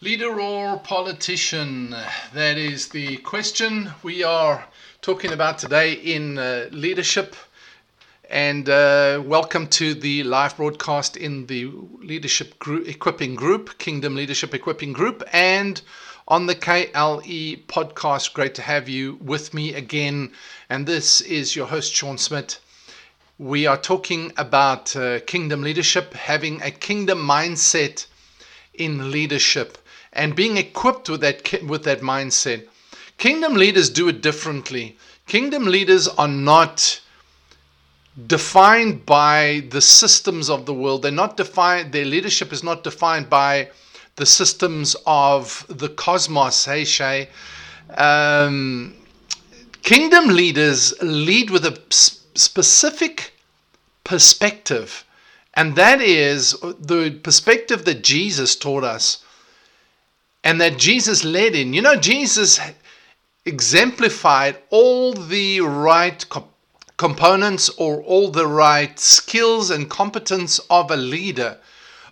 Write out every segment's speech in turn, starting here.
Leader or politician? That is the question we are talking about today in uh, leadership. And uh, welcome to the live broadcast in the Leadership group, Equipping Group, Kingdom Leadership Equipping Group, and on the KLE podcast. Great to have you with me again. And this is your host, Sean Smith. We are talking about uh, kingdom leadership, having a kingdom mindset in leadership and being equipped with that with that mindset. Kingdom leaders do it differently. Kingdom leaders are not defined by the systems of the world. They're not defined their leadership is not defined by the systems of the cosmos, hey Shay. Um, kingdom leaders lead with a specific perspective, and that is the perspective that Jesus taught us and that Jesus led in. You know, Jesus exemplified all the right components or all the right skills and competence of a leader,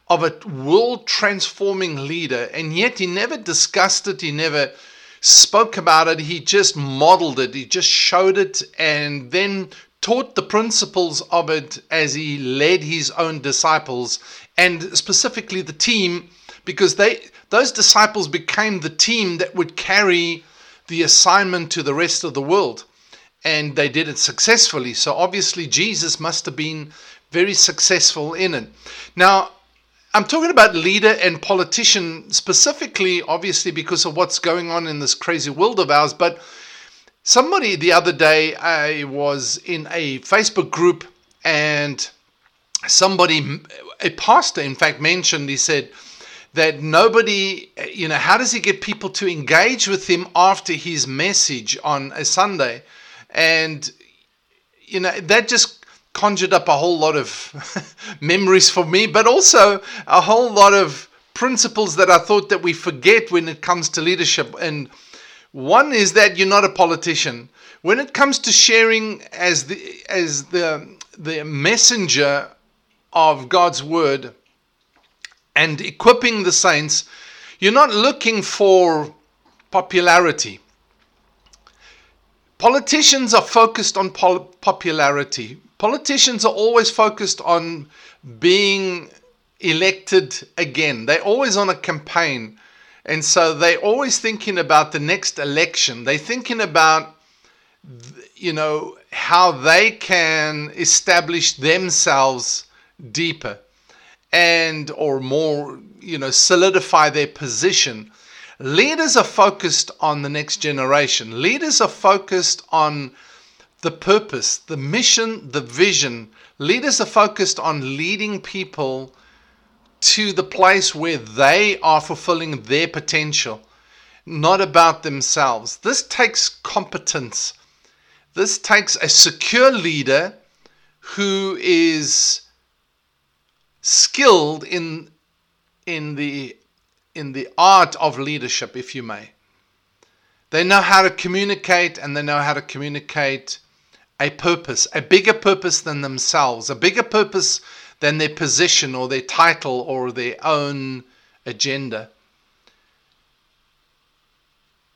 of a world transforming leader, and yet he never discussed it, he never spoke about it, he just modeled it, he just showed it, and then taught the principles of it as he led his own disciples and specifically the team because they those disciples became the team that would carry the assignment to the rest of the world. And they did it successfully. So obviously, Jesus must have been very successful in it. Now, I'm talking about leader and politician specifically, obviously, because of what's going on in this crazy world of ours. But somebody the other day, I was in a Facebook group and somebody, a pastor, in fact, mentioned, he said, that nobody, you know, how does he get people to engage with him after his message on a Sunday? And, you know, that just conjured up a whole lot of memories for me, but also a whole lot of principles that I thought that we forget when it comes to leadership. And one is that you're not a politician. When it comes to sharing as the as the the messenger of God's word, and equipping the saints, you're not looking for popularity. Politicians are focused on pol- popularity. Politicians are always focused on being elected again. They're always on a campaign. And so they're always thinking about the next election. They're thinking about, you know, how they can establish themselves deeper and or more you know solidify their position leaders are focused on the next generation. Leaders are focused on the purpose the mission the vision. Leaders are focused on leading people to the place where they are fulfilling their potential not about themselves. This takes competence. This takes a secure leader who is skilled in in the in the art of leadership, if you may. They know how to communicate and they know how to communicate a purpose, a bigger purpose than themselves, a bigger purpose than their position or their title or their own agenda.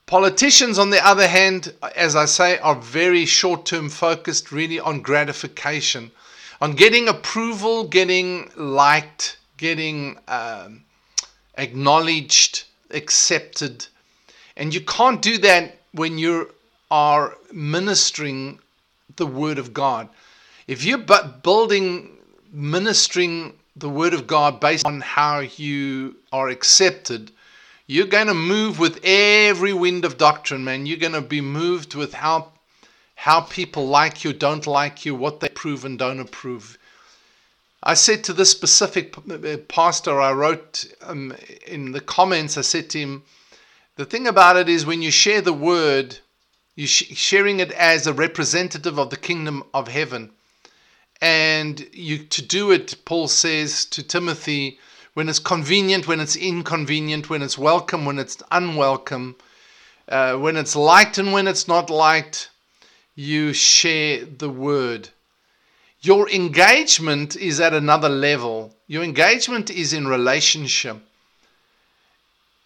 Politicians, on the other hand, as I say, are very short term focused, really on gratification on getting approval, getting liked, getting um, acknowledged, accepted. And you can't do that when you are ministering the Word of God. If you're but building, ministering the Word of God based on how you are accepted, you're going to move with every wind of doctrine, man. You're going to be moved with how how people like you, don't like you, what they approve and don't approve. I said to this specific pastor, I wrote um, in the comments, I said to him, the thing about it is when you share the word, you're sharing it as a representative of the kingdom of heaven. And you to do it, Paul says to Timothy, when it's convenient, when it's inconvenient, when it's welcome, when it's unwelcome, uh, when it's liked and when it's not liked, you share the word. Your engagement is at another level. Your engagement is in relationship.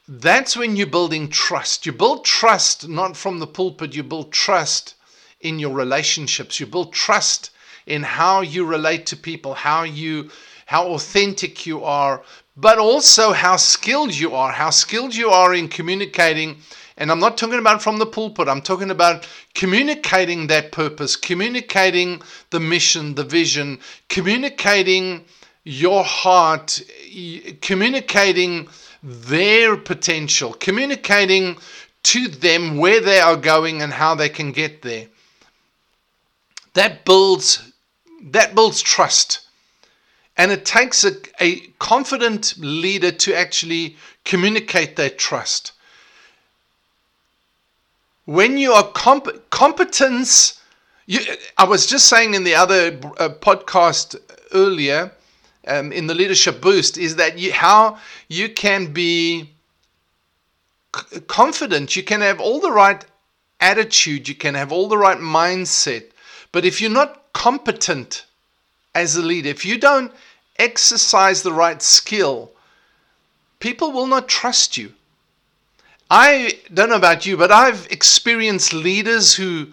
that's when you're building trust. You build trust not from the pulpit, you build trust in your relationships. You build trust in how you relate to people, how you how authentic you are, but also how skilled you are, how skilled you are in communicating. And I'm not talking about from the pulpit, I'm talking about communicating that purpose, communicating the mission, the vision, communicating your heart, communicating their potential, communicating to them where they are going and how they can get there. That builds that builds trust. And it takes a, a confident leader to actually communicate that trust. When you are comp- competence, you, I was just saying in the other uh, podcast earlier, um, in the leadership boost, is that you, how you can be c- confident, you can have all the right attitude, you can have all the right mindset, but if you're not competent as a leader, if you don't exercise the right skill, people will not trust you. I don't know about you, but I've experienced leaders who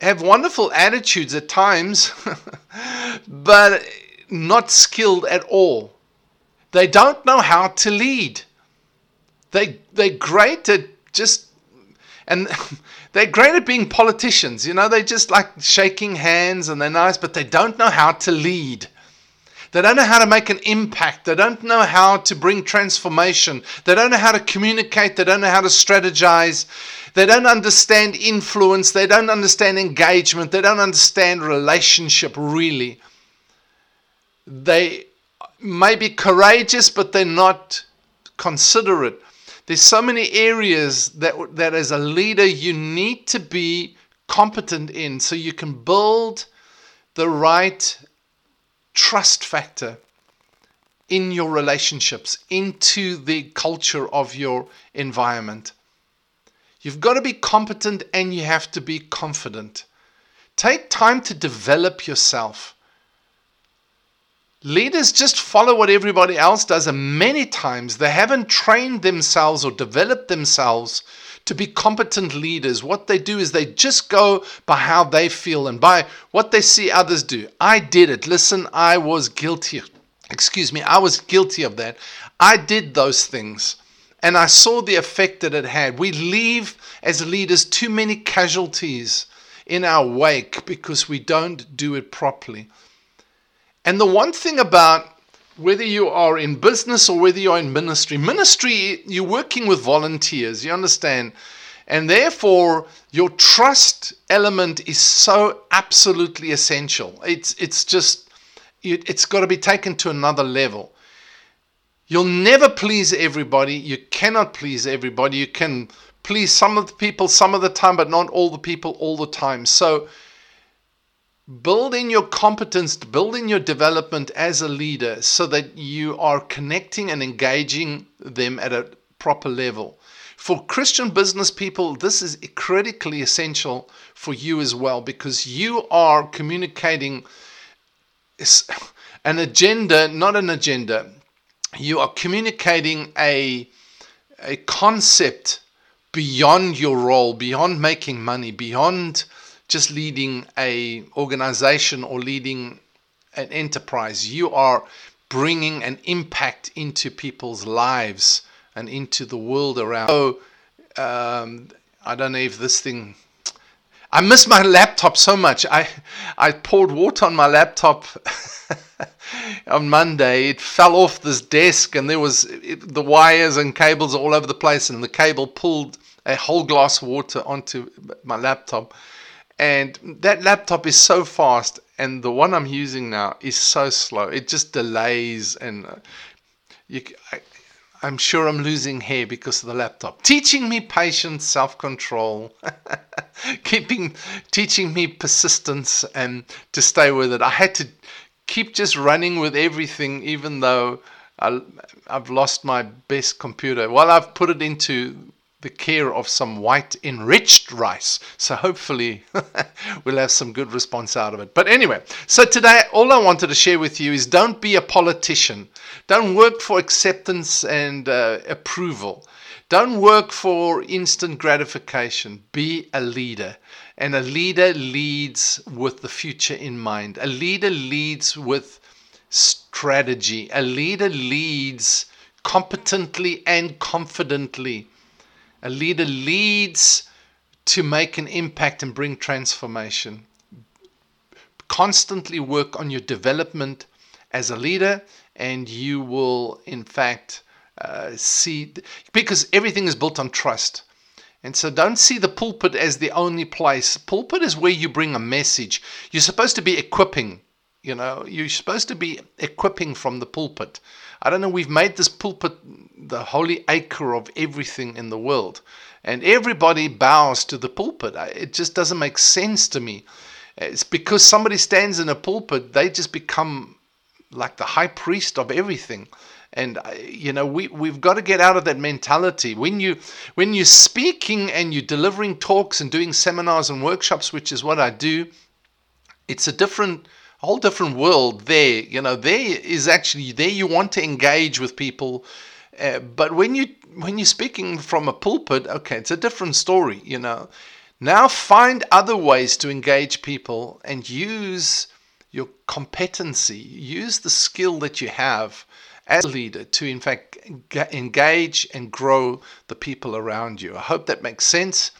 have wonderful attitudes at times, but not skilled at all. They don't know how to lead. They they're great at just and they're great at being politicians. You know, they just like shaking hands and they're nice, but they don't know how to lead. They don't know how to make an impact. They don't know how to bring transformation. They don't know how to communicate. They don't know how to strategize. They don't understand influence. They don't understand engagement. They don't understand relationship really. They may be courageous, but they're not considerate. There's so many areas that, that as a leader you need to be competent in so you can build the right trust factor in your relationships, into the culture of your environment. You've got to be competent and you have to be confident. Take time to develop yourself. Leaders just follow what everybody else does, and many times they haven't trained themselves or developed themselves to be competent leaders. What they do is they just go by how they feel and by what they see others do. I did it. Listen, I was guilty. Excuse me, I was guilty of that. I did those things and I saw the effect that it had. We leave as leaders too many casualties in our wake because we don't do it properly. And the one thing about whether you are in business or whether you're in ministry. Ministry, you're working with volunteers, you understand? And therefore, your trust element is so absolutely essential. It's, it's just, it's got to be taken to another level. You'll never please everybody. You cannot please everybody. You can please some of the people some of the time, but not all the people all the time. So, building your competence, building your development as a leader so that you are connecting and engaging them at a proper level. For Christian business people, this is critically essential for you as well because you are communicating an agenda, not an agenda. You are communicating a, a concept beyond your role, beyond making money, beyond just leading a organization or leading an enterprise. You are bringing an impact into people's lives and into the world around. So, um, I don't know if this thing. I miss my laptop so much. I I poured water on my laptop on Monday. It fell off this desk, and there was it, the wires and cables all over the place, and the cable pulled a whole glass of water onto my laptop and that laptop is so fast and the one i'm using now is so slow. It just delays and uh, you, I, i'm sure i'm losing hair because of the laptop. Teaching me patience self-control keeping teaching me persistence and to stay with it. I had to keep just running with everything even though I, i've lost my best computer. Well i've put it into the care of some white enriched rice. So hopefully we'll have some good response out of it. But anyway, so today all I wanted to share with you is don't be a politician. Don't work for acceptance and uh, approval. Don't work for instant gratification. Be a leader. And a leader leads with the future in mind. A leader leads with strategy. A leader leads competently and confidently. A leader leads to make an impact and bring transformation. Constantly work on your development as a leader, and you will, in fact, uh, see because everything is built on trust. And so don't see the pulpit as the only place. Pulpit is where you bring a message. You're supposed to be equipping. You know, you're supposed to be equipping from the pulpit. I don't know, we've made this pulpit the holy acre of everything in the world. And everybody bows to the pulpit. It just doesn't make sense to me. It's because somebody stands in a pulpit, they just become like the high priest of everything and you know we we've got to get out of that mentality when you when you're speaking and you're delivering talks and doing seminars and workshops which is what I do it's a different whole different world there you know there is actually there you want to engage with people uh, but when you when you're speaking from a pulpit okay it's a different story you know now find other ways to engage people and use your competency use the skill that you have as a leader to, in fact, engage and grow the people around you. I hope that makes sense.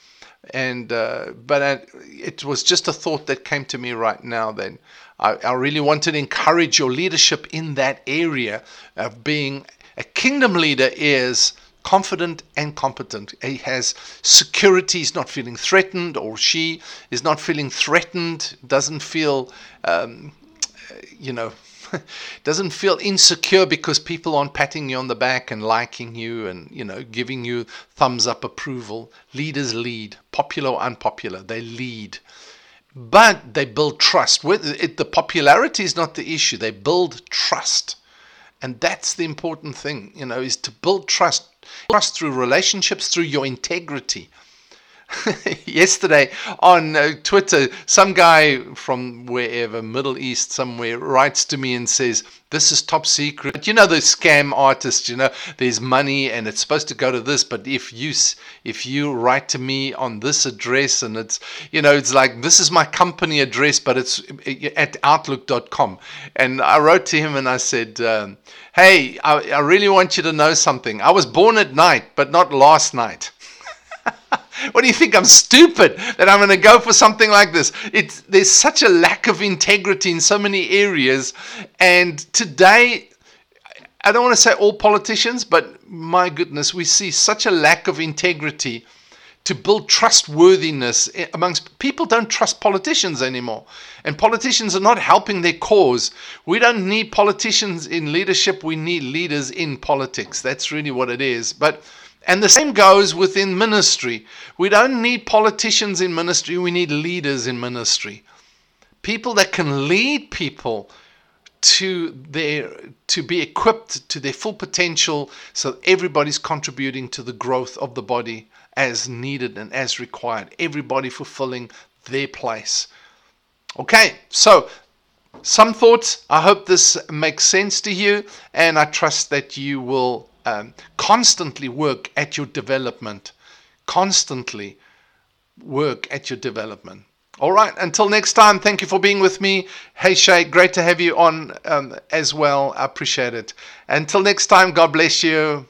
And uh, but I, it was just a thought that came to me right now. Then I, I really wanted to encourage your leadership in that area of being a kingdom leader is confident and competent. He has security, he's not feeling threatened, or she is not feeling threatened, doesn't feel, um, you know, doesn't feel insecure because people aren't patting you on the back and liking you and you know giving you thumbs up approval leaders lead popular or unpopular they lead but they build trust. It, the popularity is not the issue. They build trust. And that's the important thing you know is to build trust trust through relationships through your integrity yesterday on uh, Twitter, some guy from wherever, Middle East somewhere, writes to me and says, This is top secret. But You know, the scam artists, you know, there's money and it's supposed to go to this, but if you, if you write to me on this address and it's, you know, it's like, this is my company address, but it's uh, at outlook.com. And I wrote to him and I said, um, Hey, I, I really want you to know something. I was born at night, but not last night. What do you think? I'm stupid that I'm going to go for something like this. It's, there's such a lack of integrity in so many areas. And today, I don't want to say all politicians, but my goodness, we see such a lack of integrity to build trustworthiness amongst people don't trust politicians anymore and politicians are not helping their cause we don't need politicians in leadership we need leaders in politics that's really what it is but and the same goes within ministry. We don't need politicians in ministry, we need leaders in ministry. People that can lead people to their to be equipped to their full potential so everybody's contributing to the growth of the body as needed and as required. Everybody fulfilling their place. Okay, so some thoughts. I hope this makes sense to you, and I trust that you will um, constantly work at your development. Constantly work at your development. All right, until next time, thank you for being with me. Hey, Shay, great to have you on um, as well. I appreciate it. Until next time, God bless you.